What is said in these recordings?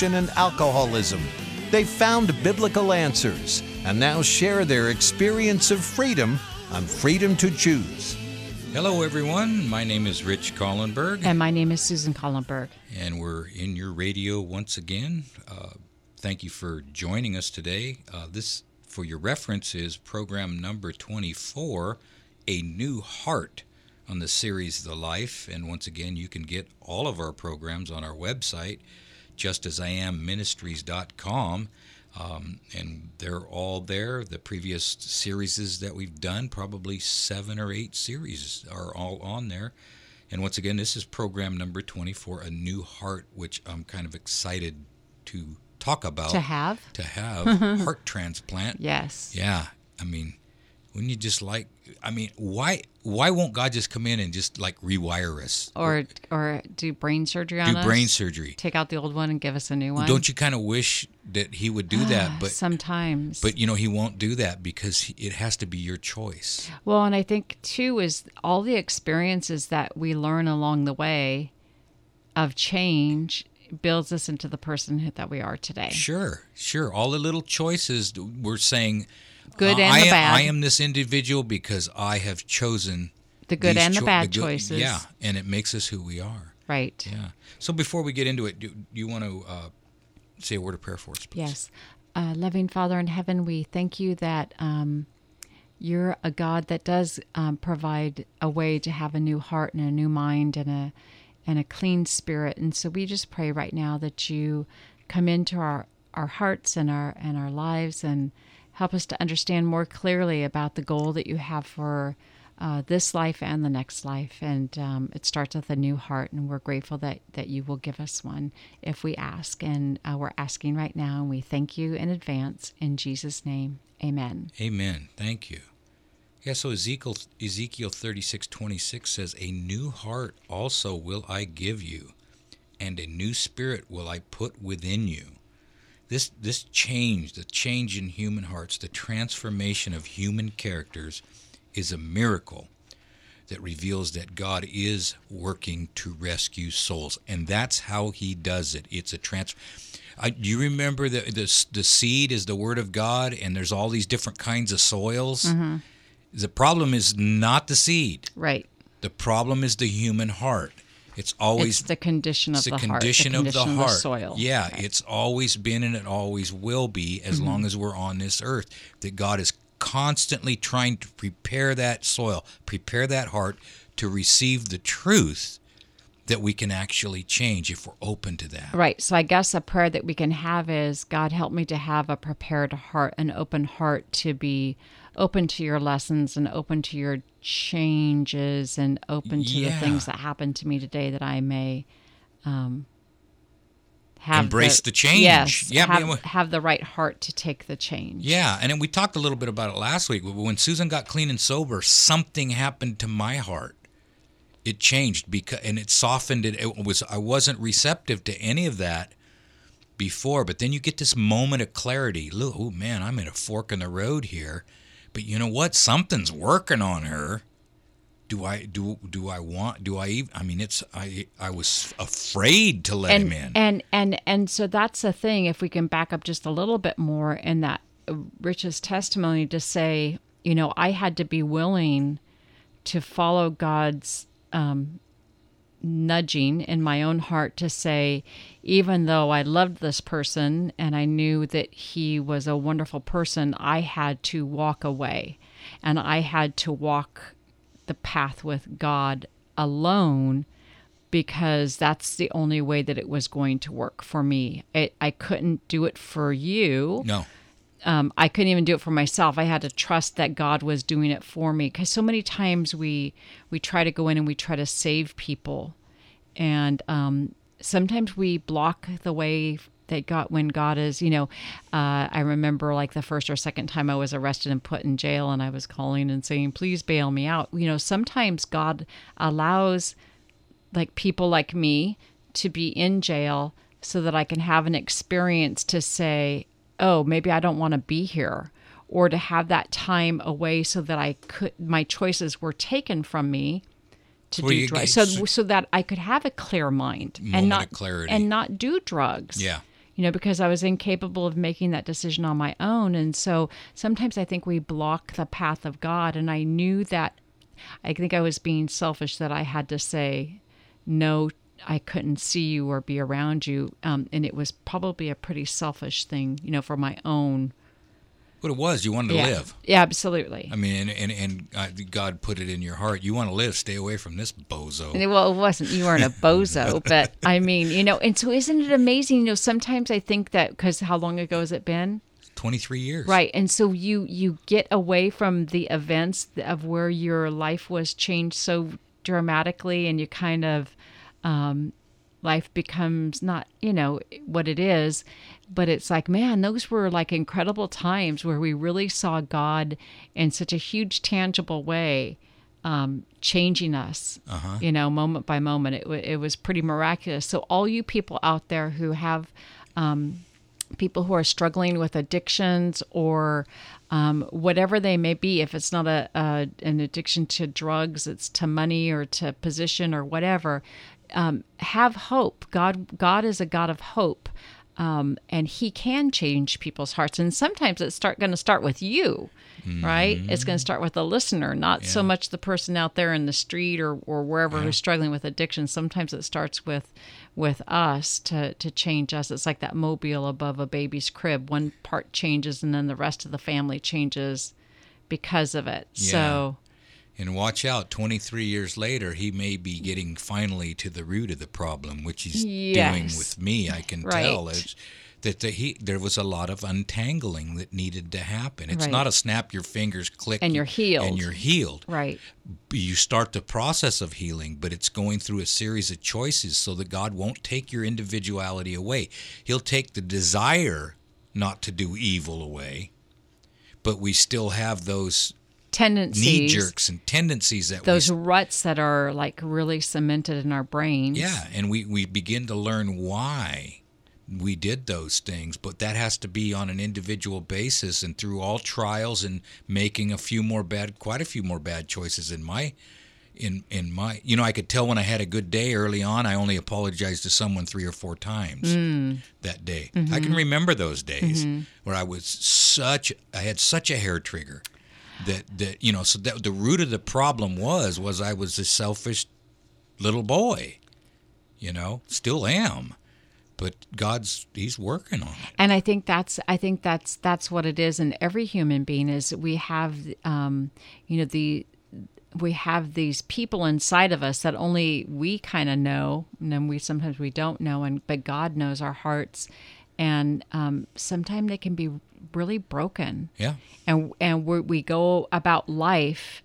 addiction and alcoholism. They found biblical answers and now share their experience of freedom on Freedom to Choose. Hello, everyone. My name is Rich Collenberg. And my name is Susan Collenberg. And we're in your radio once again. Uh, thank you for joining us today. Uh, this, for your reference, is program number 24 A New Heart on the series The Life. And once again, you can get all of our programs on our website, justasIamministries.com. Um, and they're all there. The previous series that we've done, probably seven or eight series, are all on there. And once again, this is program number 24, A New Heart, which I'm kind of excited to talk about. To have? To have. heart transplant. Yes. Yeah. I mean, wouldn't you just like I mean, why why won't God just come in and just like rewire us or or do brain surgery on do us? brain surgery? Take out the old one and give us a new one. Don't you kind of wish that He would do that? Ah, but sometimes, but you know He won't do that because it has to be your choice. Well, and I think too is all the experiences that we learn along the way of change builds us into the person that we are today. Sure, sure. All the little choices we're saying good and I the am, bad. I am this individual because I have chosen the good and the cho- bad the good, choices. Yeah, and it makes us who we are. Right. Yeah. So before we get into it, do, do you want to uh, say a word of prayer for us, please? Yes. Uh, loving Father in heaven, we thank you that um, you're a God that does um, provide a way to have a new heart and a new mind and a and a clean spirit. And so we just pray right now that you come into our, our hearts and our and our lives and help us to understand more clearly about the goal that you have for uh, this life and the next life. And um, it starts with a new heart, and we're grateful that, that you will give us one if we ask. And uh, we're asking right now, and we thank you in advance. In Jesus' name, amen. Amen. Thank you. Yeah, so Ezekiel Ezekiel thirty six twenty six says, A new heart also will I give you, and a new spirit will I put within you. This this change, the change in human hearts, the transformation of human characters is a miracle that reveals that God is working to rescue souls, and that's how He does it. It's a trans. I, do you remember the, the the seed is the Word of God, and there's all these different kinds of soils. Mm-hmm. The problem is not the seed. Right. The problem is the human heart. It's always it's the condition of the, the heart, the condition of the of heart. the soil. Yeah, Right. it's always been and it always will be as Mm-hmm. long as we're on this earth. That God is constantly trying to prepare that soil, prepare that heart to receive the truth that we can actually change if we're open to that. Right. So I guess a prayer that we can have is God help me to have a prepared heart, an open heart to be open to your lessons and open to your changes and open to the things that happen to me today that I may um, have Embrace the change. Yes. Yeah, have, have the right heart to take the change. Yeah, and then we talked a little bit about it last week. When Susan got clean and sober, something happened to my heart. It changed because, and it softened it. It was I wasn't receptive to any of that before, but then you get this moment of clarity. Look, oh man, I'm in a fork in the road here. But you know what? Something's working on her. Do I do do I want do I even I mean it's I I was afraid to let and, him in. And and and so that's the thing. If we can back up just a little bit more in that uh, Rich's testimony to say, you know, I had to be willing to follow God's um, nudging in my own heart to say, even though I loved this person and I knew that he was a wonderful person, I had to walk away and I had to walk the path with God alone because that's the only way that it was going to work for me. It, I couldn't do it for you no. um, I couldn't even do it for myself. I had to trust that God was doing it for me because so many times we we try to go in and we try to save people, and um, sometimes we block the way that God when God is. You know, uh, I remember like the first or second time I was arrested and put in jail, and I was calling and saying, "Please bail me out." You know, sometimes God allows like people like me to be in jail so that I can have an experience to say, oh, maybe I don't want to be here, or to have that time away so that I could my choices were taken from me to Well, do drugs, so so that I could have a clear mind and not clarity. and not do drugs. Yeah. you know, because I was incapable of making that decision on my own. And so sometimes I think we block the path of God. And I knew that I think I was being selfish that I had to say no I couldn't see you or be around you. Um, and it was probably a pretty selfish thing, you know, for my own. What it was, you wanted to yeah. live. Yeah, absolutely. I mean, and, and, and uh, God put it in your heart. You want to live. Stay away from this bozo. Well, it wasn't. You weren't a bozo, but I mean, you know, and so isn't it amazing? You know, sometimes I think that because how long ago has it been? 23 years. Right. And so you you get away from the events of where your life was changed so dramatically and you kind of um, life becomes not you know what it is but it's like man those were like incredible times where we really saw god in such a huge tangible way um, changing us Uh-huh. you know moment by moment it, wa it was pretty miraculous so all you people out there who have um, people who are struggling with addictions or um, whatever they may be if it's not a, a an addiction to drugs it's to money or to position or whatever um, have hope. God god is a god of hope um, and he can change people's hearts. And sometimes it's start going to start with you right? It's going to start with the listener not so much the person out there in the street or, or wherever who's struggling with addiction. Sometimes it starts with with us to to change us. It's like that mobile above a baby's crib. One part changes and then the rest of the family changes because of it. So And watch out, 23 years later, he may be getting finally to the root of the problem, which he's doing with me. I can Right. tell is that the, he there was a lot of untangling that needed to happen. It's Right. not a snap your fingers, click, And you're healed. and you're healed. right You start the process of healing, but it's going through a series of choices so that God won't take your individuality away. He'll take the desire not to do evil away, but we still have those tendencies knee jerks and tendencies that those we ruts that are like really cemented in our brains. Yeah and we we begin to learn why we did those things but that has to be on an individual basis and through all trials and making a few more bad quite a few more bad choices in my in in my you know I could tell when I had a good day early on I only apologized to someone 3 or 4 times hmm. that day. I can mm-hmm. remember those days mm-hmm. where I was such I had such a hair trigger that that you know so that the root of the problem was was I was a selfish little boy you know still am but god's he's working on it. And i think that's i think that's that's what it is in every human being is we have um you know the we have these people inside of us that only we kind of know and then we sometimes we don't know and but god knows our hearts and um sometimes they can be really broken. Yeah. And and we we go about life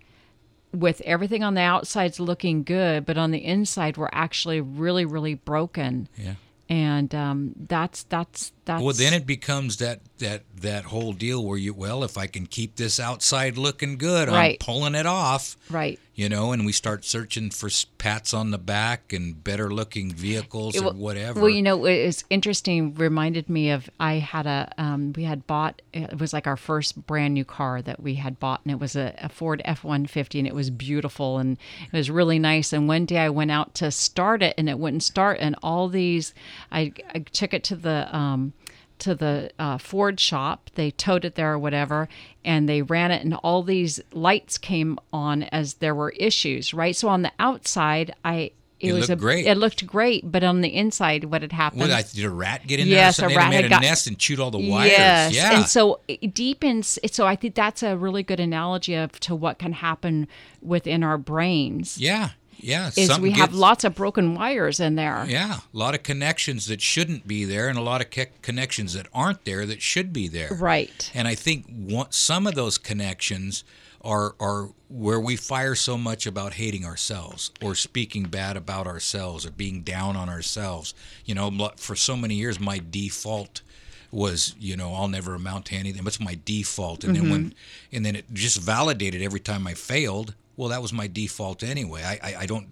with everything on the outside's looking good, but on the inside we're actually really really broken. yeah. And um, that's that's that's well then it becomes that that that whole deal where you well if i can keep this outside looking good i'm pulling it off right. you know and we start searching for pats on the back and better looking vehicles or Well- whatever Well, you know, it's interesting. Reminded me of I had a um, we had bought it was like our first brand new car that we had bought, and it was a, a Ford F one fifty, and it was beautiful and it was really nice. And one day I went out to start it, and it wouldn't start, and all these I, I took it to the um, to the uh, Ford shop. They towed it there or whatever, and they ran it, and all these lights came on as there were issues. Right, so on the outside, I. It, It was looked a, great. It looked great, but on the inside, what had happened? what, did a rat get in Yes, there or a rat had made a got- nest and chewed all the wires Yes, yeah and so it- deep in, so I think that's a really good analogy of to what can happen within our brains. yeah yeah Is we have gets- lots of broken wires in there. Yeah, a lot of connections that shouldn't be there, and a lot of ca- connections that aren't there that should be there. Right. And I think one, some of those connections are are where we fire so much about hating ourselves or speaking bad about ourselves or being down on ourselves. You know, for so many years, my default was you know I'll never amount to anything. That's my default, and then when mm-hmm. and then it just validated every time I failed. Well, that was my default anyway. I, I, I don't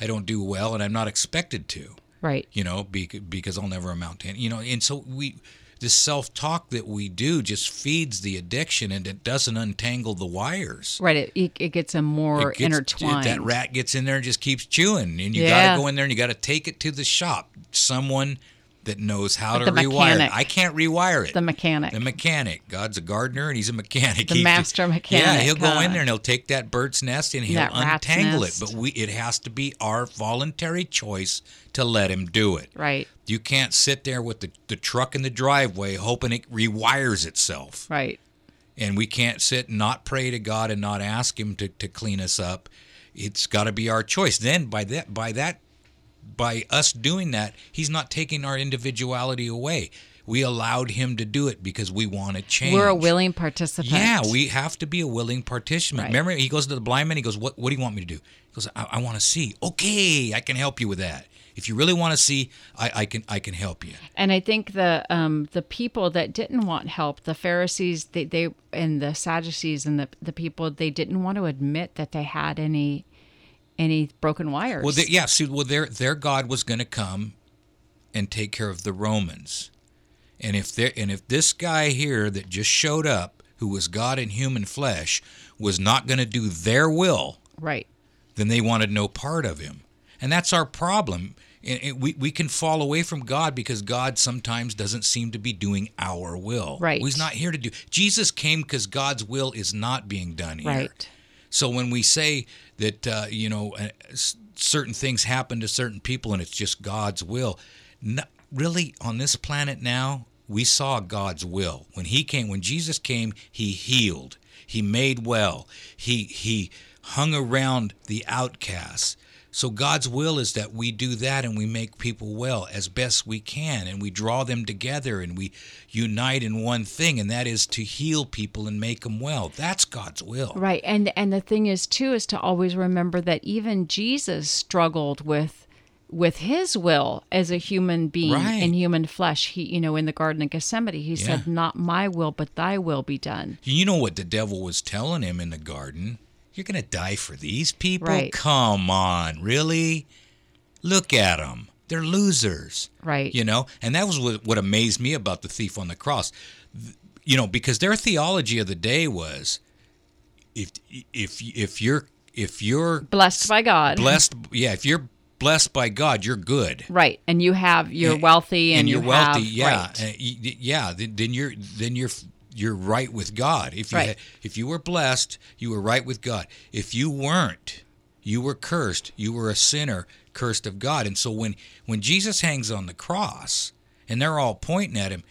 I don't do well, and I'm not expected to Right. you know, bec- because I'll never amount to any, you know, and so we, this self talk that we do just feeds the addiction and it doesn't untangle the wires. Right. It, it, it gets them more It gets- intertwined. That rat gets in there and just keeps chewing, and you Yeah. got to go in there and you got to take it to the shop. Someone that knows how to rewire mechanic. it. I can't rewire it. The mechanic. The mechanic. God's a gardener and he's a mechanic. The He- master mechanic. Yeah, he'll go in there and he'll take that bird's nest and he'll untangle nest. it. But we it has to be our voluntary choice to let him do it. right. You can't sit there with the, the truck in the driveway hoping it rewires itself. Right. And we can't sit and not pray to God and not ask him to, to clean us up. It's got to be our choice. Then by that by that by us doing that, he's not taking our individuality away. We allowed him to do it because we want to change. We're a willing participant. Yeah, we have to be a willing participant. Right. Remember, he goes to the blind man. He goes, "What? What do you want me to do?" He goes, "I, I want to see." Okay, I can help you with that. If you really want to see, I, I can. I can help you. And I think the um, the people that didn't want help, the Pharisees, they, they and the Sadducees and the the people, they didn't want to admit that they had any any broken wires. Well, they, yeah. See, well, their their God was going to come and take care of the Romans, and if there and if this guy here that just showed up, who was God in human flesh, was not going to do their will, right. then they wanted no part of him. And that's our problem. And- we, we can fall away from God because God sometimes doesn't seem to be doing our will. Right. He's not here to do. Jesus came because God's will is not being done here. Right. So when we say that, uh, you know, uh, certain things happen to certain people and it's just God's will, no, really on this planet now, we saw God's will. When He came, when Jesus came, He healed, He made well, He He hung around the outcasts. So God's will is that we do that and we make people well as best we can and we draw them together and we unite in one thing and that is to heal people and make them well. That's God's will. Right. And and the thing is too is to always remember that even Jesus struggled with with his will as a human being Right. in human flesh. He you know, in the Garden of Gethsemane, he said, Not my will, but thy will be done. You know what the devil was telling him in the garden? You're going to die for these people? Right. Come on, really? Look at them. They're losers. Right. You know, and that was what, what amazed me about the thief on the cross. You know, because their theology of the day was if if if you're if you're Blessed by God. blessed, yeah, if you're blessed by God, you're good. Right. And you have you're wealthy and, you're you wealthy, have- yeah, right. uh, yeah. Then you're then you're you're right with God. If you Right. had- if you were blessed, you were right with God. If you weren't, you were cursed. You were a sinner, cursed of God. And so when when Jesus hangs on the cross, and they're all pointing at him,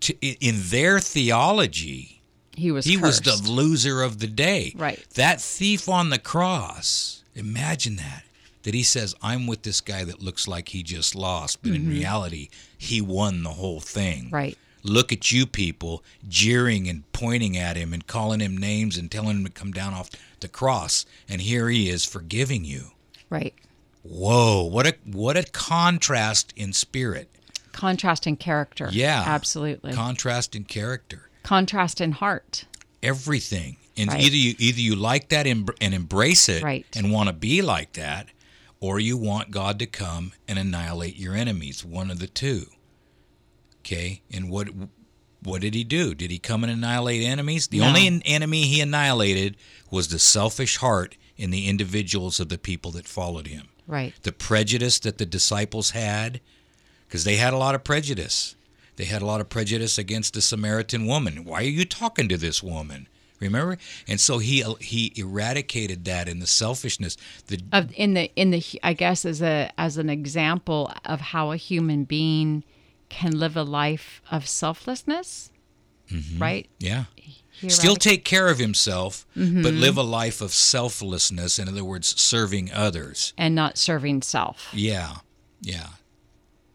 to, in- their theology, He was he was the loser of the day. Right. That thief on the cross. Imagine that. That he says, I'm with this guy that looks like he just lost, but in reality, he won the whole thing. Mm-hmm. Right. Look at you people jeering and pointing at him and calling him names and telling him to come down off the cross. And here he is forgiving you. Right. Whoa, what a what a contrast in spirit. Contrast in character. Yeah. Absolutely. Contrast in character. Contrast in heart. everything and Right. either you either you like that and, and embrace it Right. and want to be like that or you want god to come and annihilate your enemies one of the two okay and what what did he do did he come and annihilate enemies the No. only enemy he annihilated was the selfish heart in the individuals of the people that followed him Right. the prejudice that the disciples had, because they had a lot of prejudice. They had a lot of prejudice against the Samaritan woman. Why are you talking to this woman? Remember? And so he he eradicated that in the selfishness. The Of in the in the I guess as a as an example of how a human being can live a life of selflessness. Mm-hmm. Right? yeah. Still take care of himself, but mm-hmm. live a life of selflessness. In other words, serving others. and not serving self. Yeah. Yeah.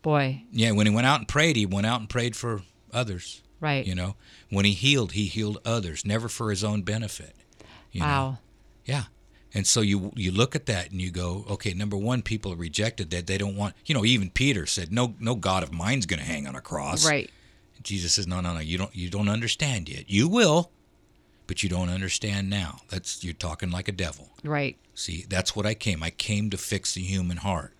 Boy. Yeah. When he went out and prayed, he went out and prayed for others. Right. You know, when he healed, he healed others, never for his own benefit. you know? wow. Yeah. And so you you look at that and you go, okay, number one, people rejected that. They don't want, you know, even Peter said, no, no God of mine's going to hang on a cross. Right. Jesus says, no, no, no, you don't, you don't understand yet. You will, but you don't understand now. That's you're talking like a devil. Right. See, that's what I came. I came to fix the human heart.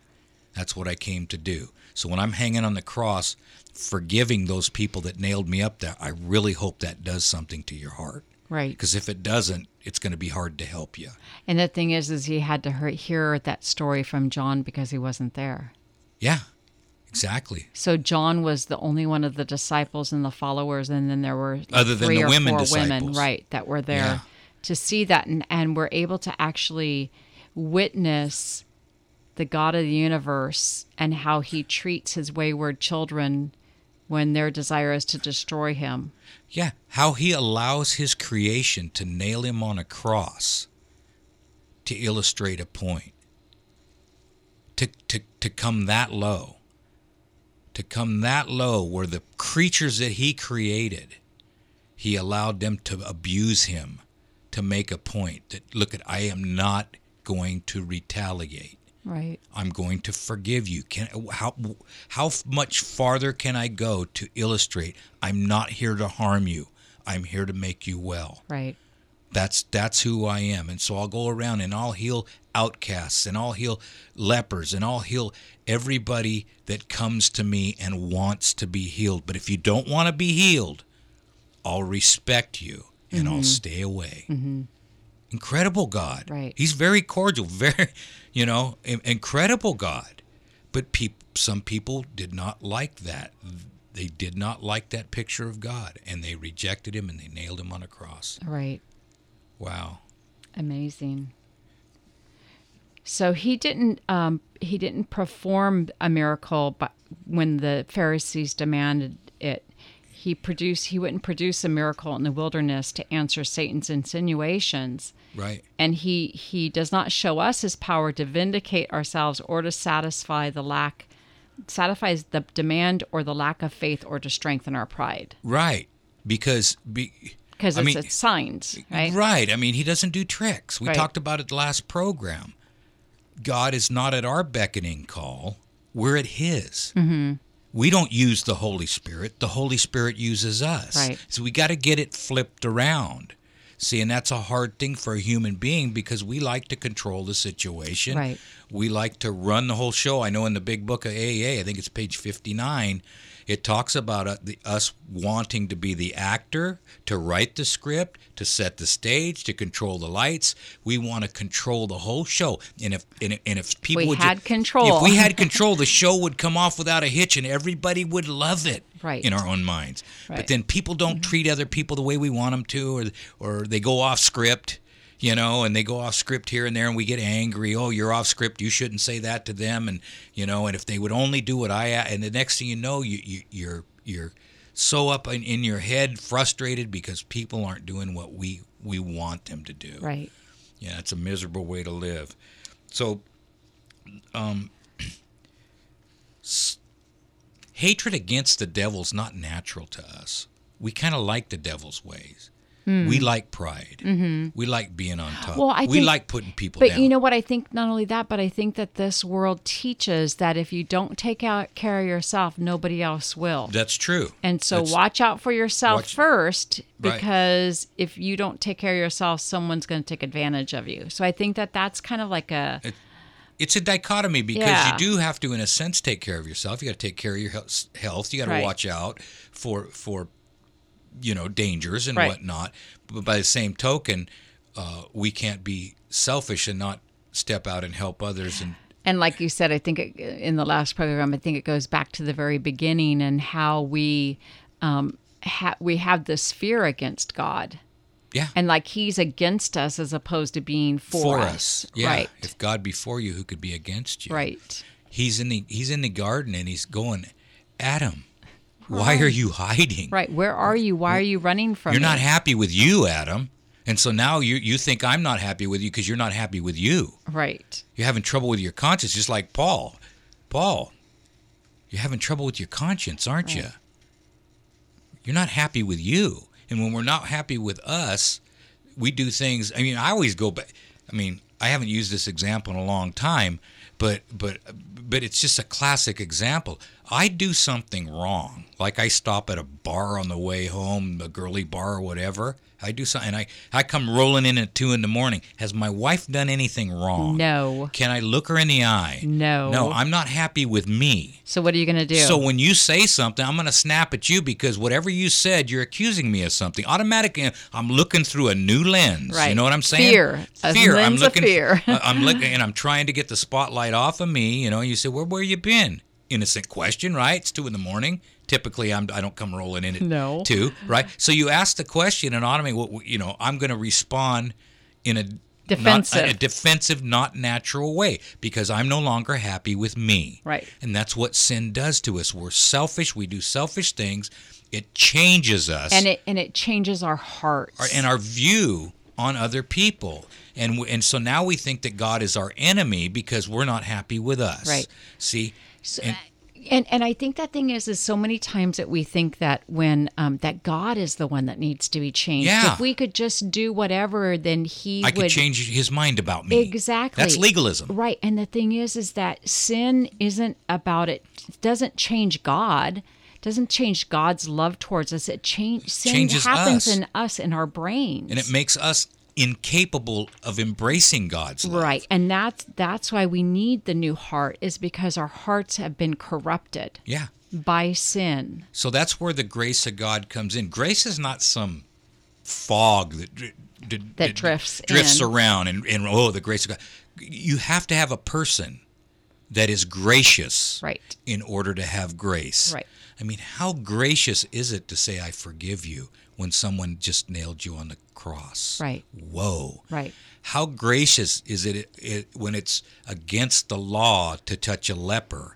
That's what I came to do. So when I'm hanging on the cross, forgiving those people that nailed me up there, I really hope that does something to your heart. Right. Because if it doesn't, it's going to be hard to help you. And the thing is, is he had to hear, that story from John because he wasn't there. Yeah, Exactly. So John was the only one of the disciples and the followers, and then there were Other than three the or women four women, right, that were there Yeah. to see that, and and were able to actually witness the God of the universe and how He treats His wayward children when their desire is to destroy Him. Yeah, how he allows his creation to nail him on a cross to illustrate a point. To, to, to come that low. To come that low where the creatures that he created, he allowed them to abuse him to make a point that, look, at I am not going to retaliate. Right. I'm going to forgive you. Can how how much farther can I go to illustrate I'm not here to harm you. I'm here to make you well. Right. That's that's who I am. And so I'll go around and I'll heal outcasts and I'll heal lepers and I'll heal everybody that comes to me and wants to be healed. But if you don't want to be healed, I'll respect you and I'll mm-hmm. stay away. Mm-hmm. Incredible God. Right. He's very cordial, very, you know, incredible God. But peop- some people did not like that. They did not like that picture of God and they rejected him and they nailed him on a cross. Right. Wow. Amazing. So he didn't um, he didn't perform a miracle, but when the Pharisees demanded it, he produced he wouldn't produce a miracle in the wilderness to answer Satan's insinuations, Right. and he he does not show us his power to vindicate ourselves or to satisfy the lack satisfies the demand or the lack of faith or to strengthen our pride Right. Because be, because it's, mean, it's signs, right? Right. I mean, he doesn't do tricks. We Right. talked about it last program. God is not at our beckoning call, we're at his. Mm-hmm. We don't use the Holy Spirit, the Holy Spirit uses us. Right. So we got to get it flipped around. See, and that's a hard thing for a human being because we like to control the situation. Right. We like to run the whole show. I know in the big book of AA, I think it's page 59, it talks about uh, the, us wanting to be the actor, to write the script, to set the stage, to control the lights. We want to control the whole show. And if and, and if people We would had control. if we had control, the show would come off without a hitch, and everybody would love it. Right. In our own minds, but then people don't treat other people the way we want them to, or or they go off script you know, and they go off script here and there, and we get angry. Oh, you're off script. You shouldn't say that to them, and you know, and if they would only do what I, and the next thing you know, you, you you're you're so up in, in your head, frustrated because people aren't doing what we we want them to do. Right. Yeah, it's a miserable way to live. So, um, hatred against the devil's not natural to us. We kind of like the devil's ways. We like pride. Mm-hmm. We like being on top. Well, I we like putting people But down. you know what? I think not only that, but I think that this world teaches that if you don't take out care of yourself, nobody else will. That's true. And so That's- watch out for yourself watch- first Right. because if you don't take care of yourself, someone's going to take advantage of you. So I think that that's kind of like a It's a dichotomy because Yeah. you do have to, in a sense, take care of yourself. You got to take care of your health- health. You got to Right. watch out for for you know dangers and Right. whatnot. But by the same token, uh, we can't be selfish and not step out and help others. And And like you said, I think it, in the last program, I think it goes back to the very beginning and how we um, ha- we have this fear against God, yeah, and like He's against us as opposed to being for, us. Yeah. Right. If God be for you, who could be against you? Right. He's in the he's in the garden and he's going, Adam, why are you hiding? Right. Where are you? Why are you running from You're me? not happy with you, Adam. And so now you you think I'm not happy with you because you're not happy with you. Right. You're having trouble with your conscience, just like Paul. Paul, you're having trouble with your conscience, aren't you? You're not happy with you. And when we're not happy with us, we do things. I mean, I always go back. I mean, I haven't used this example in a long time, but but but it's just a classic example. I do something wrong, like I stop at a bar on the way home, a girly bar or whatever. I do something, and I I come rolling in at two in the morning. Has my wife done anything wrong? No. Can I look her in the eye? No. No, I'm not happy with me. So what are you going to do? So when you say something, I'm going to snap at you because whatever you said, you're accusing me of something. Automatically, uh, I'm looking through a new lens. Right. You know what I'm saying? Fear. Fear. I'm looking. fear. I'm looking, and I'm trying to get the spotlight off of me. You know, you say, "Where where you been?" Innocent question, right? It's two in the morning. Typically, I'm I don't come rolling in at No. two, right? So you ask the question, and automatically, what you know, I'm going to respond in a Defensive. not, a defensive, not natural way because I'm no longer happy with me. Right. And that's what sin does to us. We're selfish. We do selfish things. It changes us and it and it changes our hearts. our, and our view on other people. And and so now we think that God is our enemy because we're not happy with us. Right. See. And, and and I think that thing is is so many times that we think that when um, that God is the one that needs to be changed. Yeah. If we could just do whatever, then He I would could change his mind about me. Exactly. That's legalism. Right. And the thing is is that sin isn't about it it doesn't change God. Doesn't change God's love towards us. It change sin Changes happens us. in us in our brains. And it makes us incapable of embracing God's love. Right. And that's that's why we need the new heart is because our hearts have been corrupted Yeah. by sin. So that's where the grace of God comes in. Grace is not some fog that dr- d- That d- drifts drifts in. around and, and oh the grace of God. You have to have a person that is gracious Right. in order to have grace. Right. I mean, how gracious is it to say I forgive you when someone just nailed you on the cross? Right. Whoa. Right. How gracious is it, it when it's against the law to touch a leper,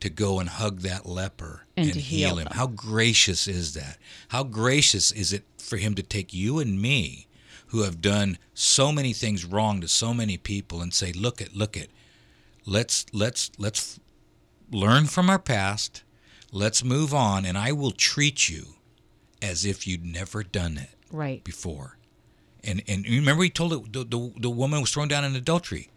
to go and hug that leper And and, heal, heal him? them. How gracious is that? How gracious is it for him to take you and me, who have done so many things wrong to so many people, and say, "Look at, look at, let's let's let's learn from our past, let's move on, and I will treat you as if you'd never done it." Right. before. And and remember he told it, the, the the woman was thrown down in adultery.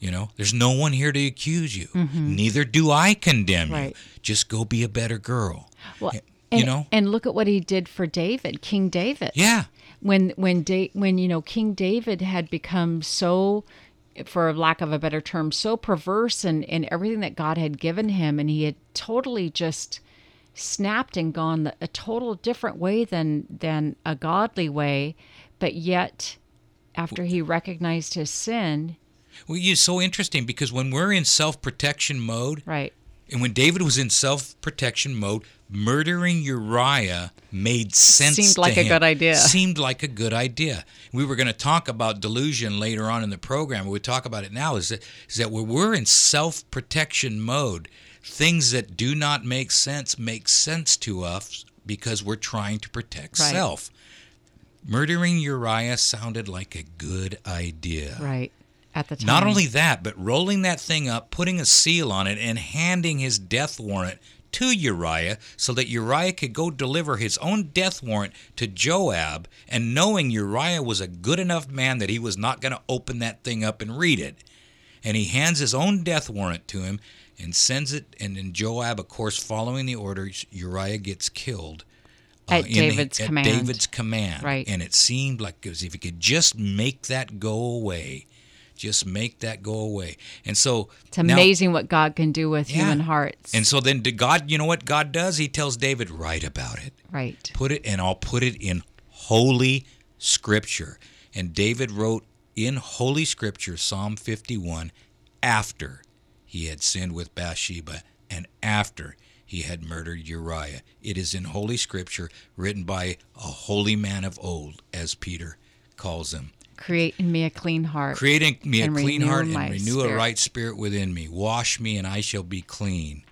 You know, there's no one here to accuse you. Mm-hmm. Neither do I condemn Right. you. Just go be a better girl. Well, you and, know? and look at what he did for David, King David. Yeah. when when da- when you know King David had become so for lack of a better term so perverse in, in everything that God had given him and he had totally just snapped and gone a total different way than than a godly way but yet after he recognized his sin Well, it's so interesting because when we're in self-protection mode, right and when David was in self-protection mode, murdering Uriah made sense. Seemed like a good idea. Seemed like a good idea. We were going to talk about delusion later on in the program. We talk about it now. Is that is that when we're in self-protection mode, things that do not make sense make sense to us because we're trying to protect Right. self. Murdering Uriah sounded like a good idea. right at the time Not only that, but rolling that thing up, putting a seal on it, and handing his death warrant to Uriah so that Uriah could go deliver his own death warrant to Joab, and knowing Uriah was a good enough man that he was not going to open that thing up and read it. And he hands his own death warrant to him and sends it, and then Joab, of course, following the orders, Uriah gets killed. uh, At in the- David's at command. David's command. Right. And it seemed like as if he could just make that go away. Just make that go away. And so it's now- amazing what God can do with Yeah. human hearts and so then did God, you know what God does? He tells David, write about it. right Put it, and I'll put it in holy scripture. And David wrote in holy scripture Psalm 51 after he had sinned with Bathsheba and after he had murdered Uriah. It is in holy scripture written by a holy man of old, as Peter calls him. create in me a clean heart Creating me a clean heart and renew a right spirit within me. Wash me, and I shall be clean.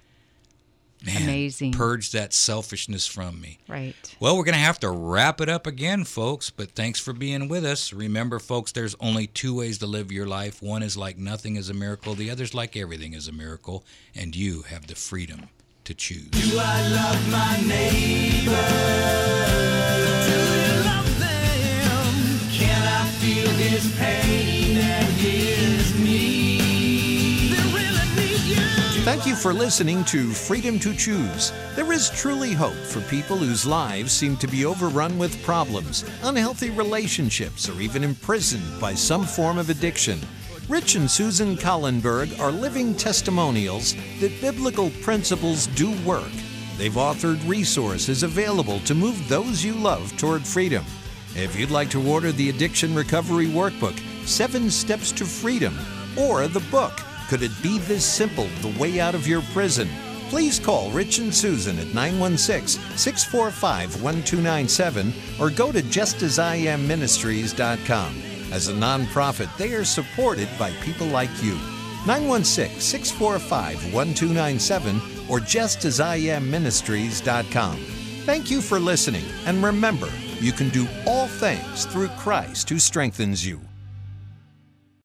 Man, Amazing. Purge that selfishness from me. right Well, we're going to have to wrap it up again, folks, but thanks for being with us. Remember, folks, there's only two ways to live your life. One is like nothing is a miracle, the other's like everything is a miracle, and you have the freedom to choose. Can Thank you for listening to Freedom to Choose. There is truly hope for people whose lives seem to be overrun with problems, unhealthy relationships, or even imprisoned by some form of addiction. Rich and Susan Collenberg are living testimonials that biblical principles do work. They've authored resources available to move those you love toward freedom. If you'd like to order the Addiction Recovery Workbook, Seven Steps to Freedom, or the book, Could it be this simple, the way out of your prison? Please call Rich and Susan at 916 645 1297 or go to justasIamministries.com. As a nonprofit, they are supported by people like you. 916 645 1297 or justasIamministries.com. Thank you for listening, and remember, you can do all things through Christ who strengthens you.